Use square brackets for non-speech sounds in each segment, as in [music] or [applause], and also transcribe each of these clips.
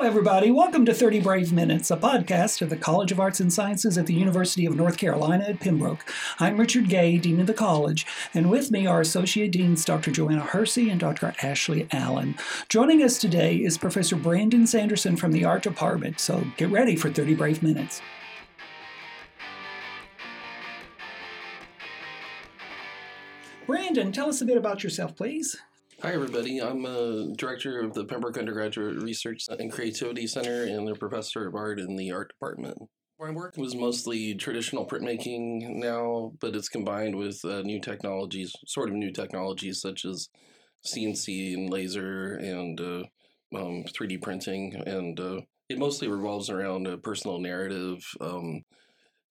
Hello, everybody. Welcome to 30 Brave Minutes, a podcast of the College of Arts and Sciences at the University of North Carolina at Pembroke. I'm Richard Gay, Dean of the College, and with me are Associate Deans Dr. Joanna Hersey and Dr. Ashley Allen. Joining us today is Professor Brandon Sanderson from the Art Department, so get ready for 30 Brave Minutes. Brandon, tell us a bit about yourself, please. Hi, everybody. I'm a director of the Pembroke Undergraduate Research and Creativity Center and a professor of art in the art department. My work was mostly traditional printmaking now, but it's combined with uh, new technologies, sort of new technologies such as CNC and laser and uh, um, 3D printing. And uh, it mostly revolves around a personal narrative. Um,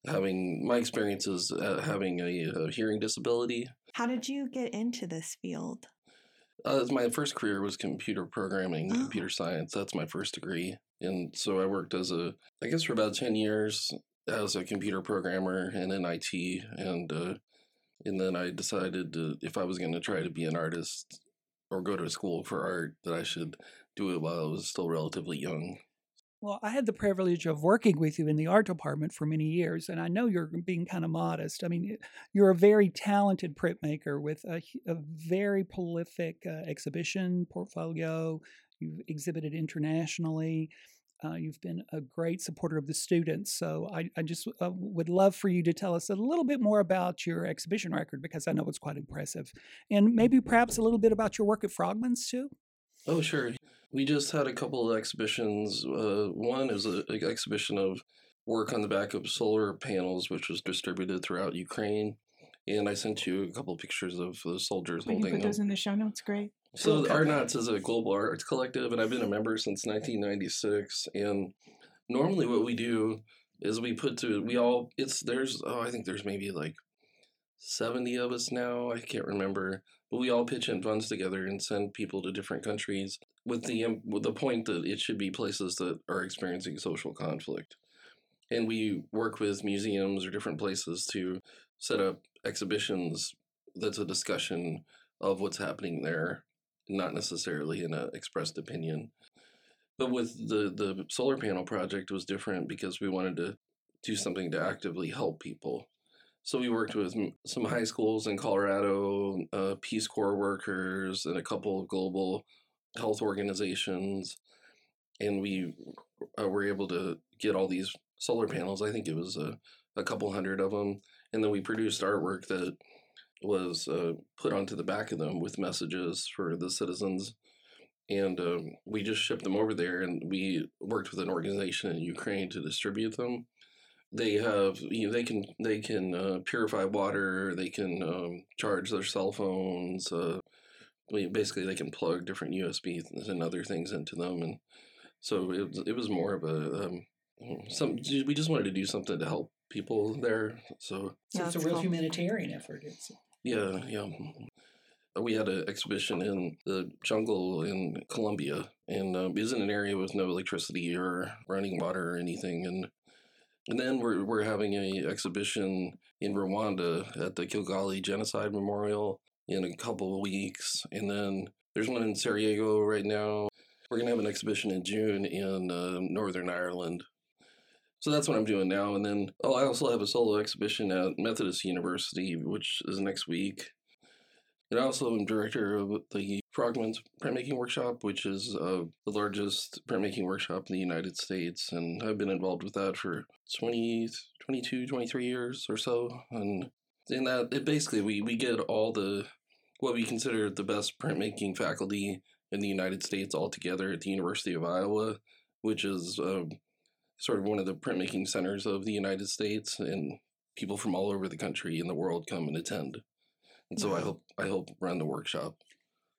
having my experiences uh, having a, a hearing disability. How did you get into this field? Uh, my first career was computer programming, oh. computer science. That's my first degree. And so I worked as a, I guess for about 10 years as a computer programmer and in IT. And, uh, and then I decided to, if I was going to try to be an artist or go to school for art, that I should do it while I was still relatively young. Well, I had the privilege of working with you in the art department for many years, and I know you're being kind of modest. I mean, you're a very talented printmaker with a, a very prolific uh, exhibition portfolio. You've exhibited internationally. Uh, you've been a great supporter of the students. So I, I just uh, would love for you to tell us a little bit more about your exhibition record because I know it's quite impressive. And maybe perhaps a little bit about your work at Frogman's too. Oh, sure. We just had a couple of exhibitions. Uh, one is an exhibition of work on the back of solar panels, which was distributed throughout Ukraine. And I sent you a couple of pictures of the soldiers Will holding you put them. those in the show notes? Great. So Artnauts is a global arts collective, and I've been a member since 1996. And normally, what we do is we put to we all it's there's oh I think there's maybe like 70 of us now. I can't remember, but we all pitch in funds together and send people to different countries with the with the point that it should be places that are experiencing social conflict. And we work with museums or different places to set up exhibitions that's a discussion of what's happening there, not necessarily in an expressed opinion. But with the the solar panel project was different because we wanted to do something to actively help people. So we worked with some high schools in Colorado, uh, Peace Corps workers, and a couple of global health organizations, and we uh, were able to get all these solar panels. I think it was a, a couple hundred of them, and then we produced artwork that was uh, put onto the back of them with messages for the citizens. And um, we just shipped them over there, and we worked with an organization in Ukraine to distribute them. They have, you know, they can they can uh, purify water. They can um, charge their cell phones. Uh, basically they can plug different USBs and other things into them, and so it was, it was more of a um, some. We just wanted to do something to help people there. So, so it's a real cool. humanitarian effort. It's yeah, yeah. We had an exhibition in the jungle in Colombia, and um, is in an area with no electricity or running water or anything, and and then we're we're having a exhibition in Rwanda at the Kigali Genocide Memorial, in a couple of weeks. And then there's one in Sarajevo right now. We're going to have an exhibition in June in uh, Northern Ireland. So that's what I'm doing now. And then, oh, I also have a solo exhibition at Methodist University, which is next week. And I also am director of the Frogman's Printmaking Workshop, which is uh, the largest printmaking workshop in the United States. And I've been involved with that for 20, 22, 23 years or so. And in that, it basically, we, we get all the what we consider the best printmaking faculty in the United States altogether at the University of Iowa, which is um, sort of one of the printmaking centers of the United States, and people from all over the country and the world come and attend. And so wow. I hope I hope run the workshop.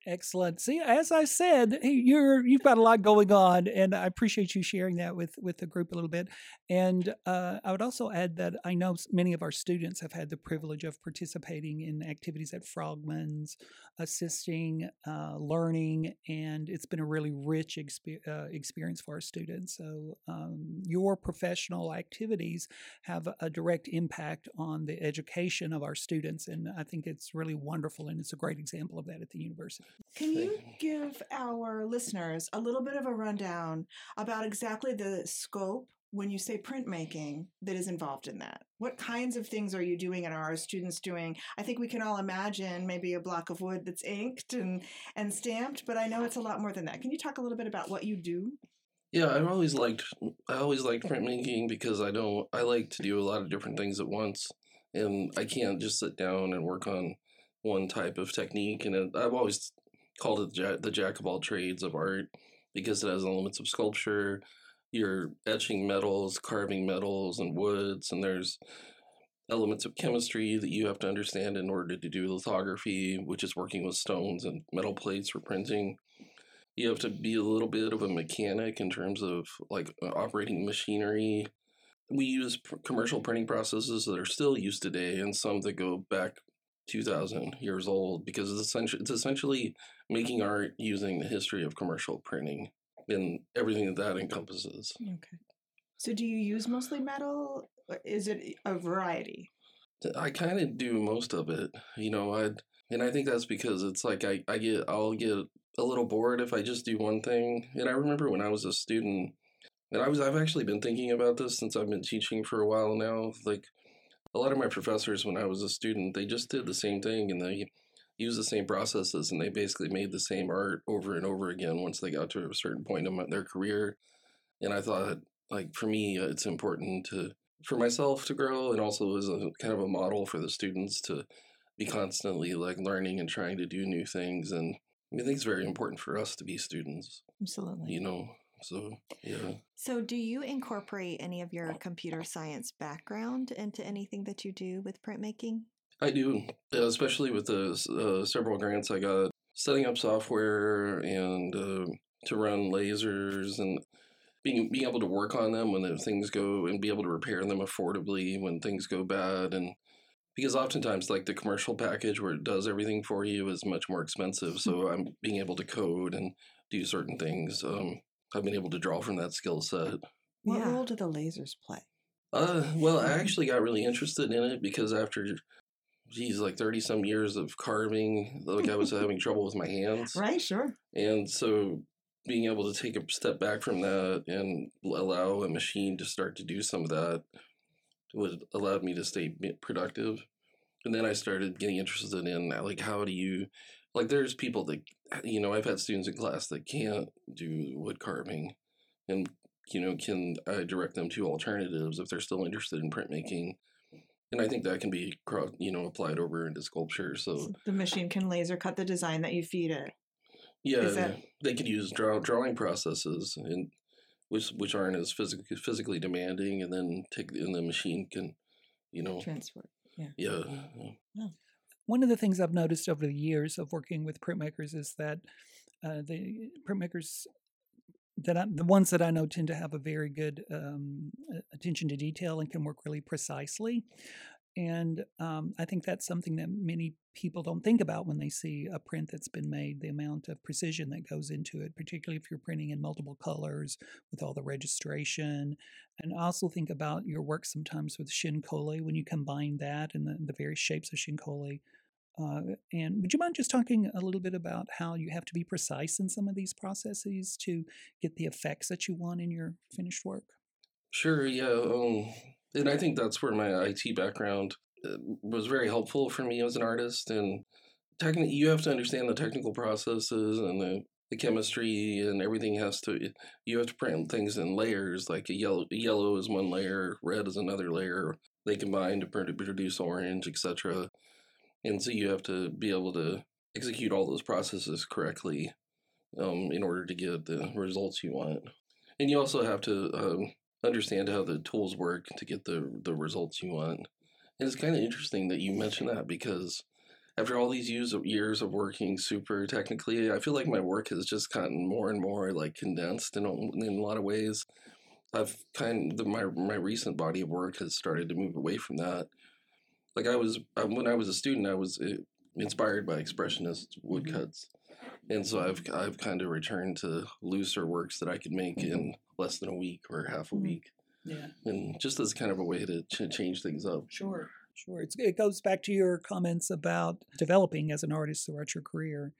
Excellent. See, as I said, you're you've got a lot going on, and I appreciate you sharing that with with the group a little bit. And uh, I would also add that I know many of our students have had the privilege of participating in activities at Frogman's, assisting, uh, learning, and it's been a really rich exp- uh, experience for our students. So um, your professional activities have a direct impact on the education of our students, and I think it's really wonderful, and it's a great example of that at the university. Can you give our listeners a little bit of a rundown about exactly the scope when you say printmaking that is involved in that? What kinds of things are you doing and are our students doing? I think we can all imagine maybe a block of wood that's inked and, and stamped, but I know it's a lot more than that. Can you talk a little bit about what you do? Yeah, I've always liked I always liked printmaking because I don't I like to do a lot of different things at once, and I can't just sit down and work on one type of technique. And it, I've always called it the jack, the jack of all trades of art because it has elements of sculpture. You're etching metals, carving metals and woods, and there's elements of chemistry that you have to understand in order to do lithography, which is working with stones and metal plates for printing. You have to be a little bit of a mechanic in terms of like uh, operating machinery. We use commercial printing processes that are still used today, and some that go back 2,000 years old because it's essentially, it's essentially making art using the history of commercial printing and everything that that encompasses. Okay. So do you use mostly metal? Or is it a variety? I kind of do most of it, you know. I and I think that's because it's like I I get I'll get a little bored if I just do one thing. And I remember when I was a student, and I was I've actually been thinking about this since I've been teaching for a while now. Like a lot of my professors when I was a student, they just did the same thing and they used the same processes and they basically made the same art over and over again once they got to a certain point in their career. And I thought, like for me, uh, it's important to for myself to grow and also as a kind of a model for the students to be constantly like learning and trying to do new things and I, mean, I think it's very important for us to be students Absolutely. you know so yeah So, do you incorporate any of your computer science background into anything that you do with printmaking? i do uh, especially with the uh, several grants i got setting up software and uh, to run lasers and being being able to work on them when the things go and be able to repair them affordably when things go bad and because oftentimes like the commercial package where it does everything for you is much more expensive [laughs] so i'm being able to code and do certain things um, i've been able to draw from that skill set What Yeah. role do the lasers play? uh, well i [laughs] actually got really interested in it because after geez like 30 some years of carving like i was [laughs] having trouble with my hands Right, sure. and so being able to take a step back from that and allow a machine to start to do some of that would allowed me to stay productive. And then I started getting interested in like how do you like there's people that you know I've had students in class that can't do wood carving and you know can I direct them to alternatives if they're still interested in printmaking. And I think that can be you know applied over into sculpture. So The machine can laser cut the design that you feed it. Yeah, that- they could use draw, drawing processes and which which aren't as physically physically demanding, and then take and the machine can, you know, Transfer. Yeah yeah, One of the things I've noticed over the years of working with printmakers is that uh, the printmakers that I, the ones that I know tend to have a very good um, attention to detail and can work really precisely. And um, I think that's something that many people don't think about when they see a print that's been made, the amount of precision that goes into it, particularly if you're printing in multiple colors with all the registration. And also think about your work sometimes with chine-collé when you combine that and the, the various shapes of chine-collé. Uh, and would you mind just talking a little bit about how you have to be precise in some of these processes to get the effects that you want in your finished work? sure, yeah. Um, and I think that's where my IT background uh, was very helpful for me as an artist. And technically, you have to understand the technical processes and the the chemistry and everything has to. You have to print things in layers. Like a yellow, yellow is one layer, red is another layer. They combine to pr- produce orange, etc. And so you have to be able to execute all those processes correctly um, in order to get the results you want. And you also have to um, understand how the tools work to get the the results you want. And it's kind of interesting that you mentioned that because after all these years of years of working super technically, I feel like my work has just gotten more and more like condensed in a, in a lot of ways. I've kind of my my recent body of work has started to move away from that. Like I was when I was a student, I was uh, inspired by expressionist woodcuts, and so I've mm-hmm. I've kind of returned to looser works that I could make mm-hmm. in less than a week or half a Mhm. week, Yeah, and just as kind of a way to ch- change things up. sure, sure. It's, it goes back to your comments about developing as an artist throughout your career.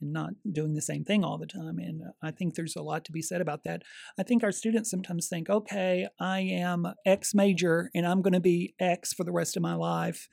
and not doing the same thing all the time. And uh, I think there's a lot to be said about that. I think our students sometimes think, okay, I am X major and I'm going to be X for the rest of my life.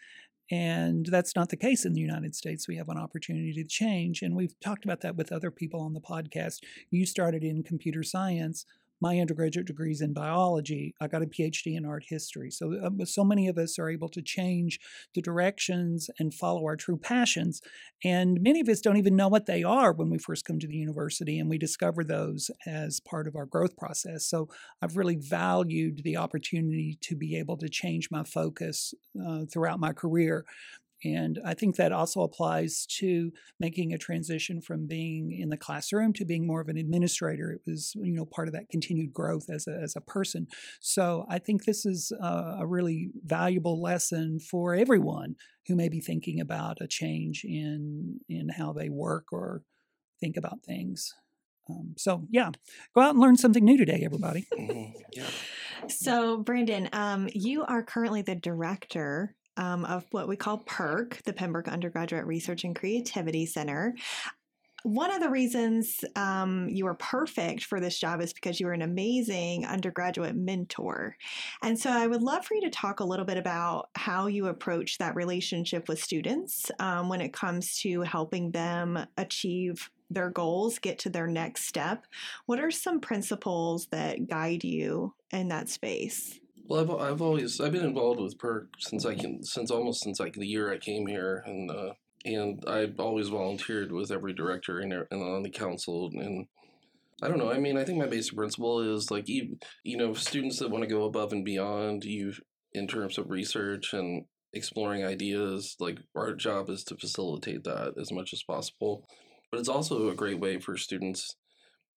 And that's not the case in the United States. We have an opportunity to change. And we've talked about that with other people on the podcast. You started in computer science my undergraduate degree is in biology. I got a PhD in art history. So, uh, so many of us are able to change the directions and follow our true passions. And many of us don't even know what they are when we first come to the university, and we discover those as part of our growth process. So, I've really valued the opportunity to be able to change my focus uh, throughout my career. And I think that also applies to making a transition from being in the classroom to being more of an administrator. It was, you know, part of that continued growth as a, as a person. So I think this is a, a really valuable lesson for everyone who may be thinking about a change in in how they work or think about things. Um, so yeah, go out and learn something new today, everybody. Mhm, Yeah. So, Brandon, um, you are currently the director um, of what we call PERC, the Pembroke Undergraduate Research and Creativity Center. One of the reasons um, you are perfect for this job is because you are an amazing undergraduate mentor. And so I would love for you to talk a little bit about how you approach that relationship with students um, when it comes to helping them achieve their goals, get to their next step. What are some principles that guide you in that space? Well, I've, I've always I've been involved with PERC since I can since almost since like the year I came here, and uh, and I've always volunteered with every director and, and on the council, and I don't know. I mean, I think my basic principle is like you you know students that want to go above and beyond you in terms of research and exploring ideas. Like our job is to facilitate that as much as possible, but it's also a great way for students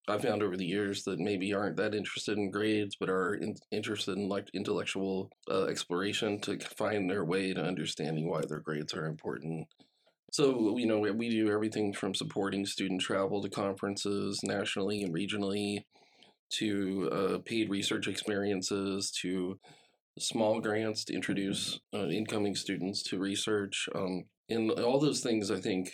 I've found over the years that maybe aren't that interested in grades, but are in, interested in like intellectual uh, exploration to find their way to understanding why their grades are important. So you know we do everything from supporting student travel to conferences nationally and regionally, to uh, paid research experiences, to small grants to introduce uh, incoming students to research. Um, and all those things, I think,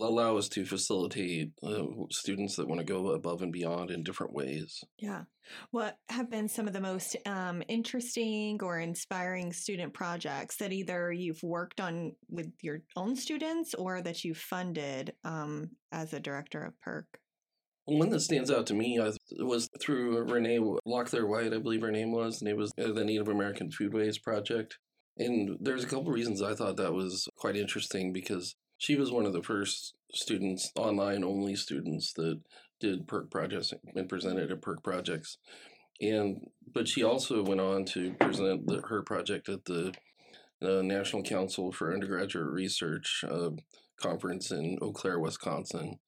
allow us to facilitate uh, students that want to go above and beyond in different ways. Yeah. What have been some of the most um, interesting or inspiring student projects that either you've worked on with your own students or that you've funded um, as a director of PERC? One that stands out to me uh, was through Renee Locklear White, I believe her name was, and it was uh, the Native American Foodways Project. And there's a couple reasons I thought that was quite interesting because she was one of the first students, online only students, that did PERC projects and presented at PERC projects. And but she also went on to present the, her project at the uh, National Council for Undergraduate Research uh, conference in Eau Claire, Wisconsin.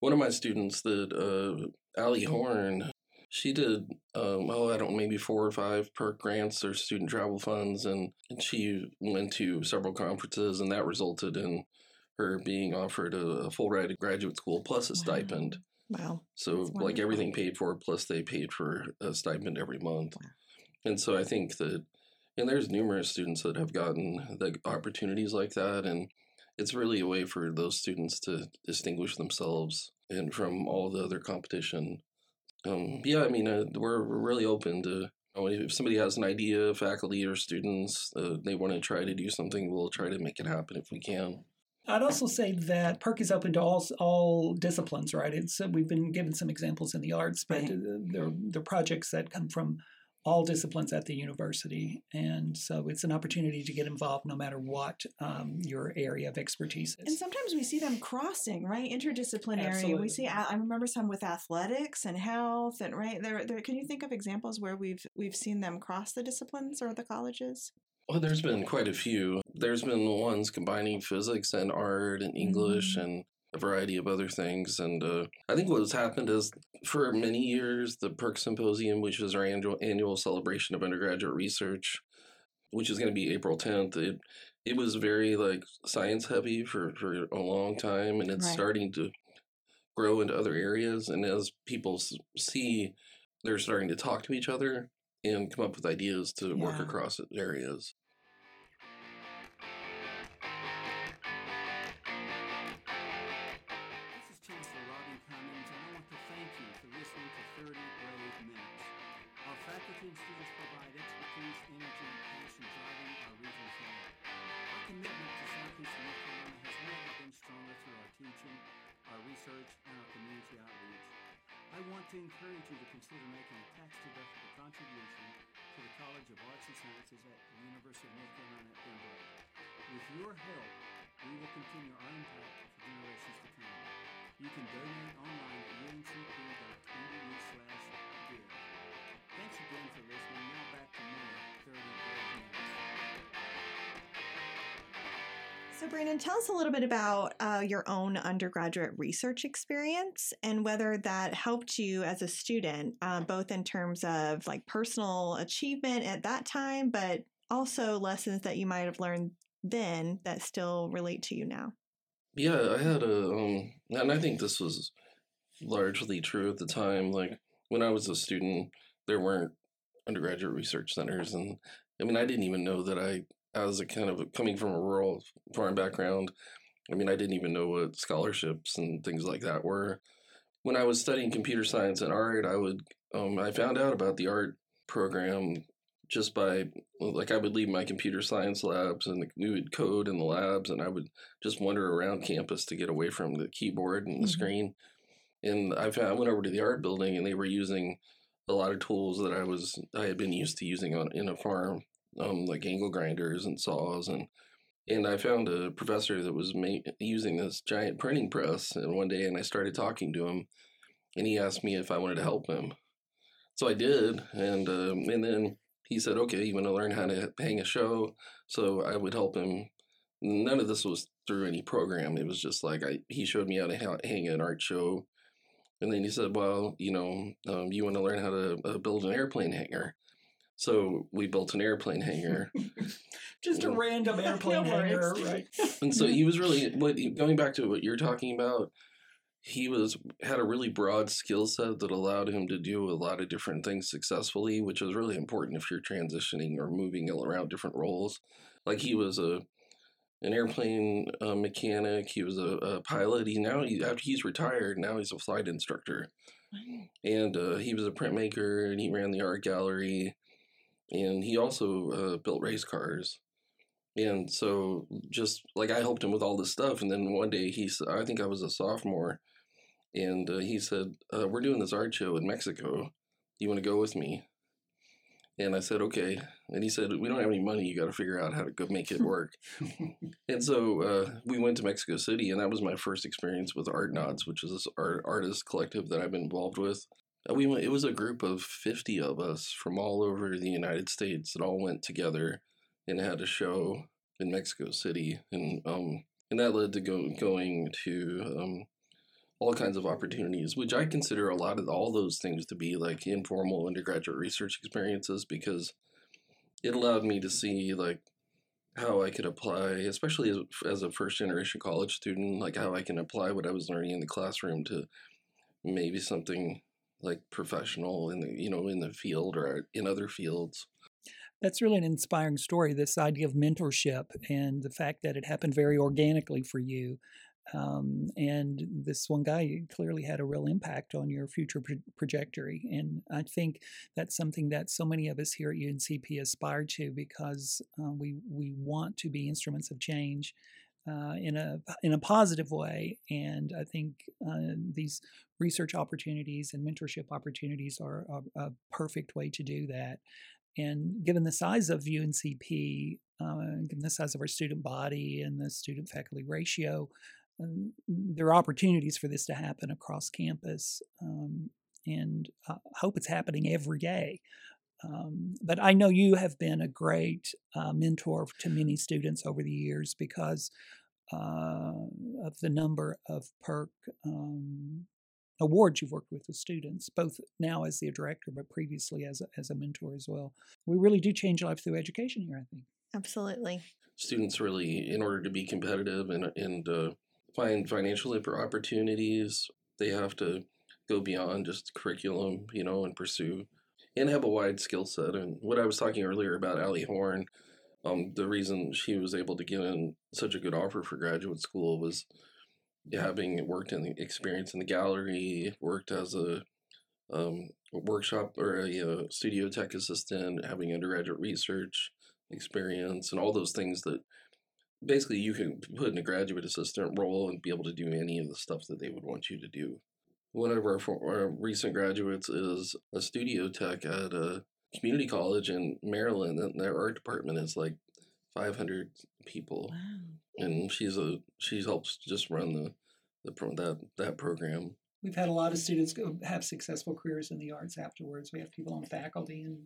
One of my students, that uh, Allie Horn, she did um, oh I don't know, maybe four or five PERC grants or student travel funds, and she went to several conferences, and that resulted in her being offered a, full ride to graduate school plus a Wow. stipend. Wow. So like everything paid for, plus they paid for a stipend every month. Wow. And so I think that, and there's numerous students that have gotten the opportunities like that, and it's really a way for those students to distinguish themselves and from all the other competition. Um, yeah, I mean, uh, we're, we're really open to. If somebody has an idea, faculty or students, uh, they want to try to do something, we'll try to make it happen if we can. I'd also say that PERC is open to all all disciplines, right? It's uh, we've been given some examples in the arts, but Right. uh, they're they're projects that come from all disciplines at the university, and so it's an opportunity to get involved no matter what um, your area of expertise is. And sometimes we see them crossing, right? Interdisciplinary. Absolutely. We see. I I remember some with athletics and health, and right there. There. Can you think of examples where we've we've seen them cross the disciplines or the colleges? Well, there's been quite a few. There's been ones combining physics and art and English Mhm. and a variety of other things. And uh, I think what's happened is for many years, the PERC Symposium, which is our annual, annual celebration of undergraduate research, which is going to be April 10th, it, it was very like science heavy for, for a long time. And it's Right. starting to grow into other areas. And as people see, they're starting to talk to each other and come up with ideas to yeah. work across areas. This is Chancellor Robin Cummings, and I want to thank you for listening to 30 Brave Minutes. Our faculty and students provide expertise, energy, and passion driving our region forward. Our commitment to Southeast North Carolina has never been stronger through our teaching, our research, and our community outreach. I want to encourage you to consider making a tax-deductible contribution to the College of Arts and Sciences at the University of North Carolina at Pembroke. With your help, we will continue our impact for generations to come. You can donate online at uncp.edu slash give. Thanks again for listening. So, Brandon, tell us a little bit about uh, your own undergraduate research experience and whether that helped you as a student, uh, both in terms of like personal achievement at that time, but also lessons that you might have learned then that still relate to you now. Yeah, I had a, um, and I think this was largely true at the time. Like when I was a student, there weren't undergraduate research centers, and I mean, I didn't even know that I, as a kind of coming from a rural farm background, I mean, I didn't even know what scholarships and things like that were. When I was studying computer science and art, I would, um, I found out about the art program just by like I would leave my computer science labs and we would code in the labs and I would just wander around campus to get away from the keyboard and the Mhm. screen. And I found I went over to the art building and they were using a lot of tools that I was I had been used to using on in a farm, um, like angle grinders and saws and and I found a professor that was ma- using this giant printing press and one day and I started talking to him and he asked me if I wanted to help him. So I did and um, and then he said, "Okay, you want to learn how to hang a show?" So I would help him. None of this was through any program. It was just like I he showed me how to ha- hang an art show, and then he said, "Well, you know, um, you want to learn how to uh, build an airplane hangar." So we built an airplane hangar, [laughs] Just a random [laughs] airplane No hangar, [laughs] right? and so he was really what going back to what you're talking about. He was had a really broad skill set that allowed him to do a lot of different things successfully, which is really important if you're transitioning or moving around different roles. Like he was a an airplane uh, mechanic. He was a, a pilot. He now he, after he's retired, now he's a flight instructor, and uh, he was a printmaker and he ran the art gallery, and he also uh, built race cars. And so, just like I helped him with all this stuff, and then one day he said, I think I was a sophomore, and uh, he said, uh, "We're doing this art show in Mexico. You want to go with me?" And I said, "Okay." And he said, "We don't have any money. You got to figure out how to go make it work." [laughs] and so uh, we went to Mexico City, and that was my first experience with Artnauts, which is this art artist collective that I've been involved with. Uh, we went, it was a group of fifty of us from all over the United States that all went together and had a show in Mexico City, and um, and that led to go, going to um, all kinds of opportunities, which I consider a lot of all those things to be like informal undergraduate research experiences because it allowed me to see like how I could apply, especially as, as a first generation college student, like how I can apply what I was learning in the classroom to maybe something like professional in the you know in the field or in other fields. That's really an inspiring story. This idea of mentorship and the fact that it happened very organically for you. Um, and this one guy clearly had a real impact on your future pro- trajectory. And I think that's something that so many of us here at UNCP aspire to because uh, we we want to be instruments of change uh, in a in a positive way. And I think uh, these research opportunities and mentorship opportunities are a, a perfect way to do that. And given the size of UNCP, uh, given the size of our student body and the student faculty ratio, um, there are opportunities for this to happen across campus. Um, and I hope it's happening every day. Um, but I know you have been a great uh, mentor to many students over the years because uh, of the number of PERC um, awards you've worked with with students, both now as the director, but previously as a, as a mentor as well. We really do change life through education here, I think. Absolutely. Students really, in order to be competitive and and uh, find financial opportunities, they have to go beyond just curriculum, you know, and pursue and have a wide skill set. And what I was talking earlier about Allie Horn, um, the reason she was able to get in such a good offer for graduate school was having worked in the experience in the gallery, worked as a um, workshop or a uh, studio tech assistant, having undergraduate research experience, and all those things that basically you can put in a graduate assistant role and be able to do any of the stuff that they would want you to do. One of our, our recent graduates is a studio tech at a community college in Maryland, and their art department is like 500 people, Wow. and she's a she helps just run the the pro, that that program. We've had a lot of students go have successful careers in the arts afterwards. We have people on faculty in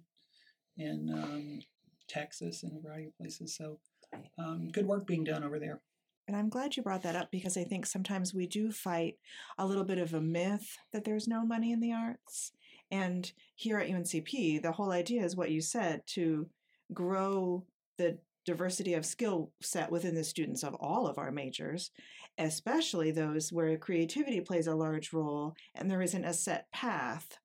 in um, Texas and a variety of places. So um, good work being done over there. And I'm glad you brought that up because I think sometimes we do fight a little bit of a myth that there's no money in the arts. And here at UNCP, the whole idea is what you said to grow the diversity of skill set within the students of all of our majors, especially those where creativity plays a large role and there isn't a set path.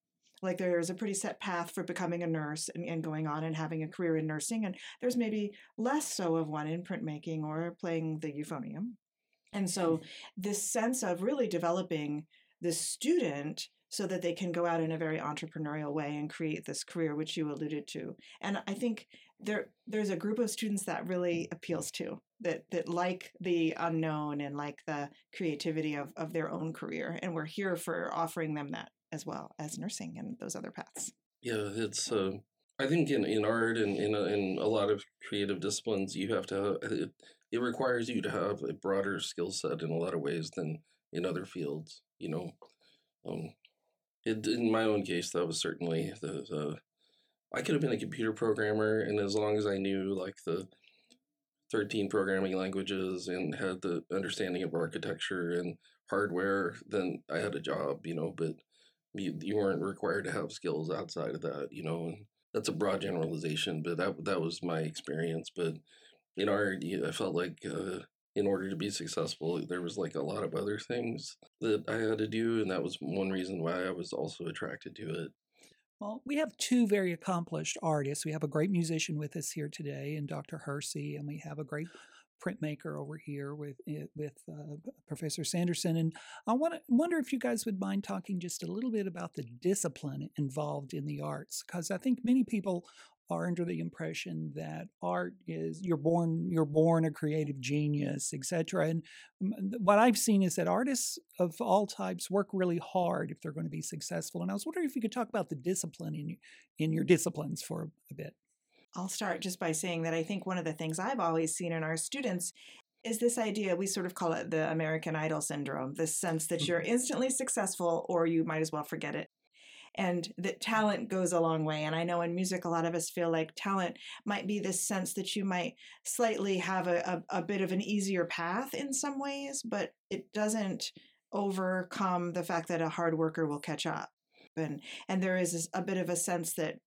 Like there's a pretty set path for becoming a nurse and, and going on and having a career in nursing, and there's maybe less so of one in printmaking or playing the euphonium. And so, mm-hmm. this sense of really developing the student so that they can go out in a very entrepreneurial way and create this career which you alluded to. And i think there there's a group of students that really appeals to that that like the unknown and like the creativity of of their own career and we're here for offering them that as well as nursing and those other paths Yeah, it's. Uh, I think in, in art and in a, in a lot of creative disciplines, you have to. It, it requires you to have a broader skill set in a lot of ways than in other fields. You know, um, it, in my own case, that was certainly the, the. I could have been a computer programmer, and as long as I knew like the thirteen programming languages and had the understanding of architecture and hardware, then I had a job. You know, but you, you weren't required to have skills outside of that, you know, and that's a broad generalization, but that that was my experience. But in art, I felt like uh, in order to be successful, there was like a lot of other things that I had to do, and that was one reason why I was also attracted to it. Well, we have two very accomplished artists. We have a great musician with us here today, and Dr. Hersey, and we have a great printmaker over here with eh, with uh, Professor Sanderson. And I want to wonder if you guys would mind talking just a little bit about the discipline involved in the arts, because I think many people are under the impression that art is you're born you're born a creative genius etc and what i've seen is that artists of all types work really hard if they're going to be successful and i was wondering if you could talk about the discipline in in your disciplines for a bit I'll start just by saying that I think one of the things I've always seen in our students is this idea we sort of call it the American Idol syndrome this sense that you're mm-hmm. instantly successful or you might as well forget it. And that talent goes a long way. And I know in music, a lot of us feel like talent might be this sense that you might slightly have a, a, a bit of an easier path in some ways, but it doesn't overcome the fact that a hard worker will catch up. And, and there is a bit of a sense that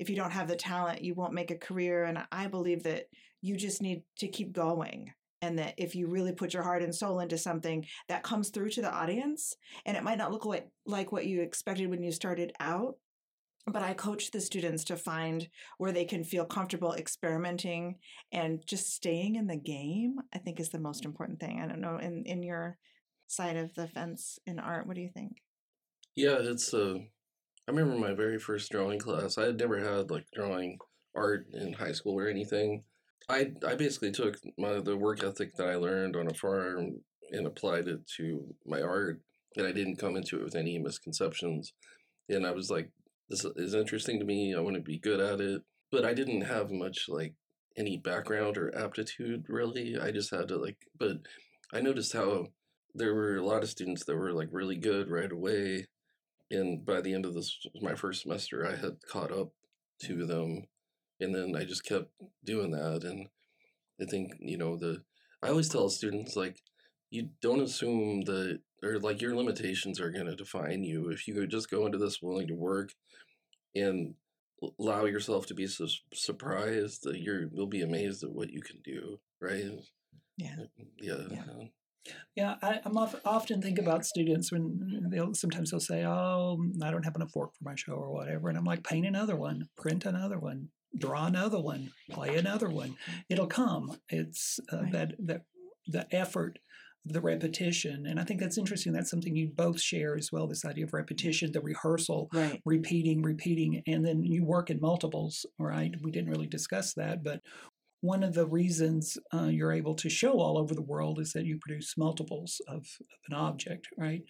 if you don't have the talent, you won't make a career. And I believe that you just need to keep going. And that if you really put your heart and soul into something, that comes through to the audience. And it might not look like, like what you expected when you started out. But I coach the students to find where they can feel comfortable experimenting and just staying in the game, I think is the most important thing. I don't know, in, in your side of the fence in art, what do you think? Yeah, it's uh, I remember my very first drawing class. I had never had like drawing art in high school or anything. I I basically took my the work ethic that I learned on a farm and applied it to my art, and I didn't come into it with any misconceptions. And I was like, this is interesting to me. I want to be good at it, but I didn't have much like any background or aptitude really. I just had to like, but I noticed how there were a lot of students that were like really good right away and by the end of this my first semester i had caught up to them and then i just kept doing that and i think you know the i always tell students like you don't assume that or like your limitations are going to define you if you could just go into this willing to work and allow yourself to be su- surprised that you're you'll be amazed at what you can do right Yeah. yeah, Yeah. Yeah, I, I'm of, often think about students when they'll sometimes they'll say, "Oh, I don't have enough work for my show or whatever," and I'm like, "Paint another one, print another one, draw another one, play another one. It'll come. It's uh, Right. that that the effort the repetition. And I think that's interesting. That's something you both share as well this idea of repetition, the rehearsal, Right. repeating, repeating, and then you work in multiples, right? We didn't really discuss that, but one of the reasons uh, you're able to show all over the world is that you produce multiples of, of an object, right?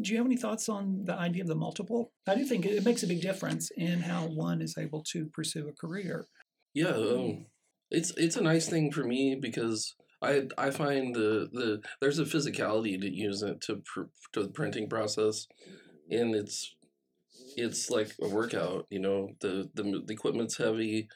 Do you have any thoughts on the idea of the multiple? I do think it makes a big difference in how one is able to pursue a career. Yeah, um, it's it's a nice thing for me because I I find the the there's a physicality to use it to pr- to the printing process, and it's it's like a workout. You know, the the, the equipment's heavy,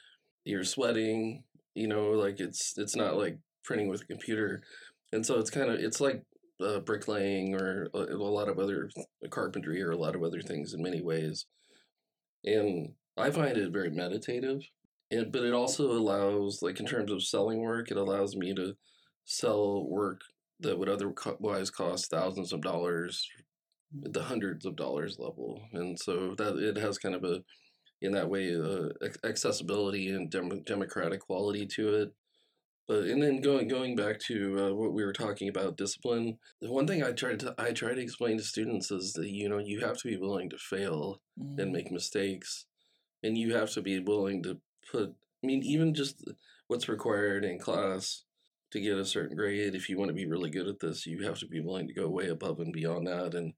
you're sweating. You know, like it's it's not like printing with a computer, and so it's kind of it's like uh, bricklaying or a, a lot of other carpentry or a lot of other things in many ways, and I find it very meditative and but it also allows like in terms of selling work it allows me to sell work that would otherwise cost thousands of dollars the hundreds of dollars level. And so that it has kind of a in that way uh, accessibility and dem- democratic quality to it. But and then going going back to uh, what we were talking about discipline the one thing i try to i try to explain to students is that you know you have to be willing to fail and make mistakes and you have to be willing to put i mean even just what's required in class to get a certain grade if you want to be really good at this you have to be willing to go way above and beyond that and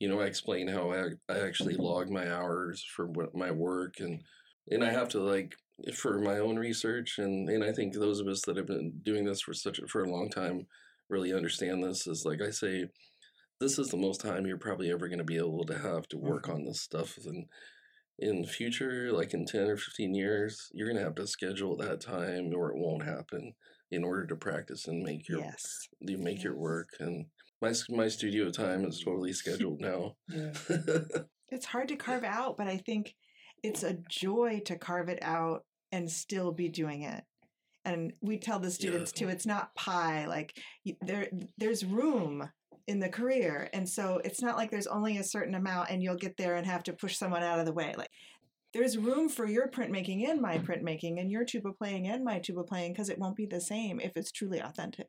you know i explain how i, I actually log my hours for what my work and and i have to like for my own research and and i think those of us that have been doing this for such a, for a long time really understand this is like i say this is the most time you're probably ever going to be able to have to work mm-hmm. on this stuff and in the future, like in 10 or 15 years, you're going to have to schedule that time or it won't happen in order to practice and make your Yes. you make your work and my my studio time is totally scheduled [laughs] now. Yeah. [laughs] It's hard to carve out, but I think it's a joy to carve it out and still be doing it. And we tell the students too, it's not pie. Like there, there's room in the career, and so it's not like there's only a certain amount, and you'll get there and have to push someone out of the way. Like there's room for your printmaking and my printmaking, and your tuba playing and my tuba playing, because it won't be the same if it's truly authentic.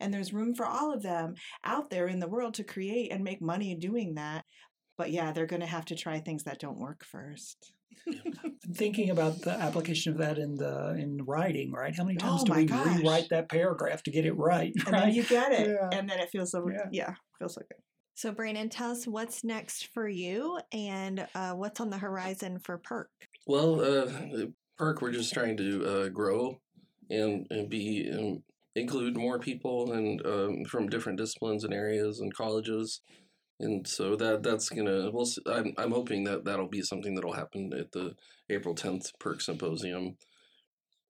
And there's room for all of them out there in the world to create and make money doing that. But yeah, they're going to have to try things that don't work first. [laughs] I'm thinking about the application of that in the in writing, right? How many times Oh do we gosh. rewrite that paragraph to get it right? [laughs] And then you get it. Yeah. And then it feels so, Yeah. yeah, feels so good. So, Brandon, tell us what's next for you and uh, what's on the horizon for PERC. well, uh, PERC, we're just trying to uh, grow and, and be um, include more people and um, from different disciplines and areas and colleges. And so that that's gonna. We'll. I'm I'm hoping that that'll be something that'll happen at the April 10th PERC Symposium.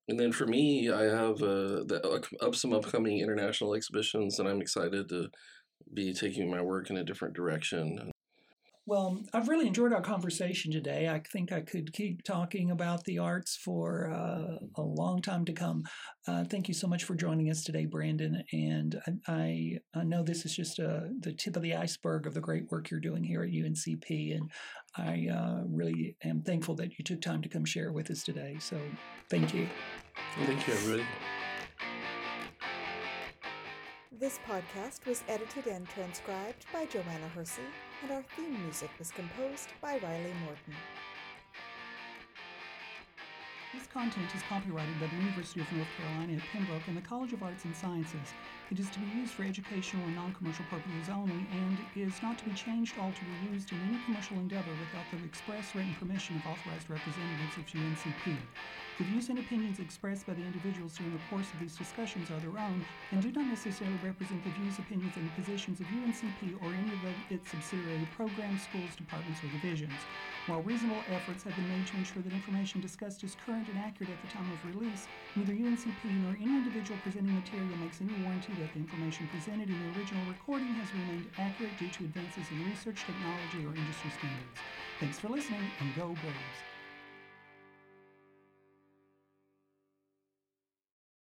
And then for me, I have uh, the, uh, up some upcoming international exhibitions, and I'm excited to be taking my work in a different direction. Well, I've really enjoyed our conversation today. I think I could keep talking about the arts for uh, a long time to come. Uh, thank you so much for joining us today, Brandon. And I, I, know this is just uh, the tip of the iceberg of the great work you're doing here at UNCP. And I uh, really am thankful that you took time to come share with us today. So thank you. Thank you, everybody. This podcast was edited and transcribed by Joanna Hersey, and our theme music was composed by Riley Morton. This content is copyrighted by the University of North Carolina at Pembroke and the College of Arts and Sciences. It is to be used for educational and non commercial purposes only and is not to be changed, altered, or used in any commercial endeavor without the express written permission of authorized representatives of UNCP. The views and opinions expressed by the individuals during the course of these discussions are their own and do not necessarily represent the views, opinions, and positions of UNCP or any of its subsidiary programs, schools, departments, or divisions. While reasonable efforts have been made to ensure that information discussed is current and accurate at the time of release, neither UNCP nor any individual presenting material makes any warranty that the information presented in the original recording has remained accurate due to advances in research, technology, or industry standards. Thanks for listening, and go Braves!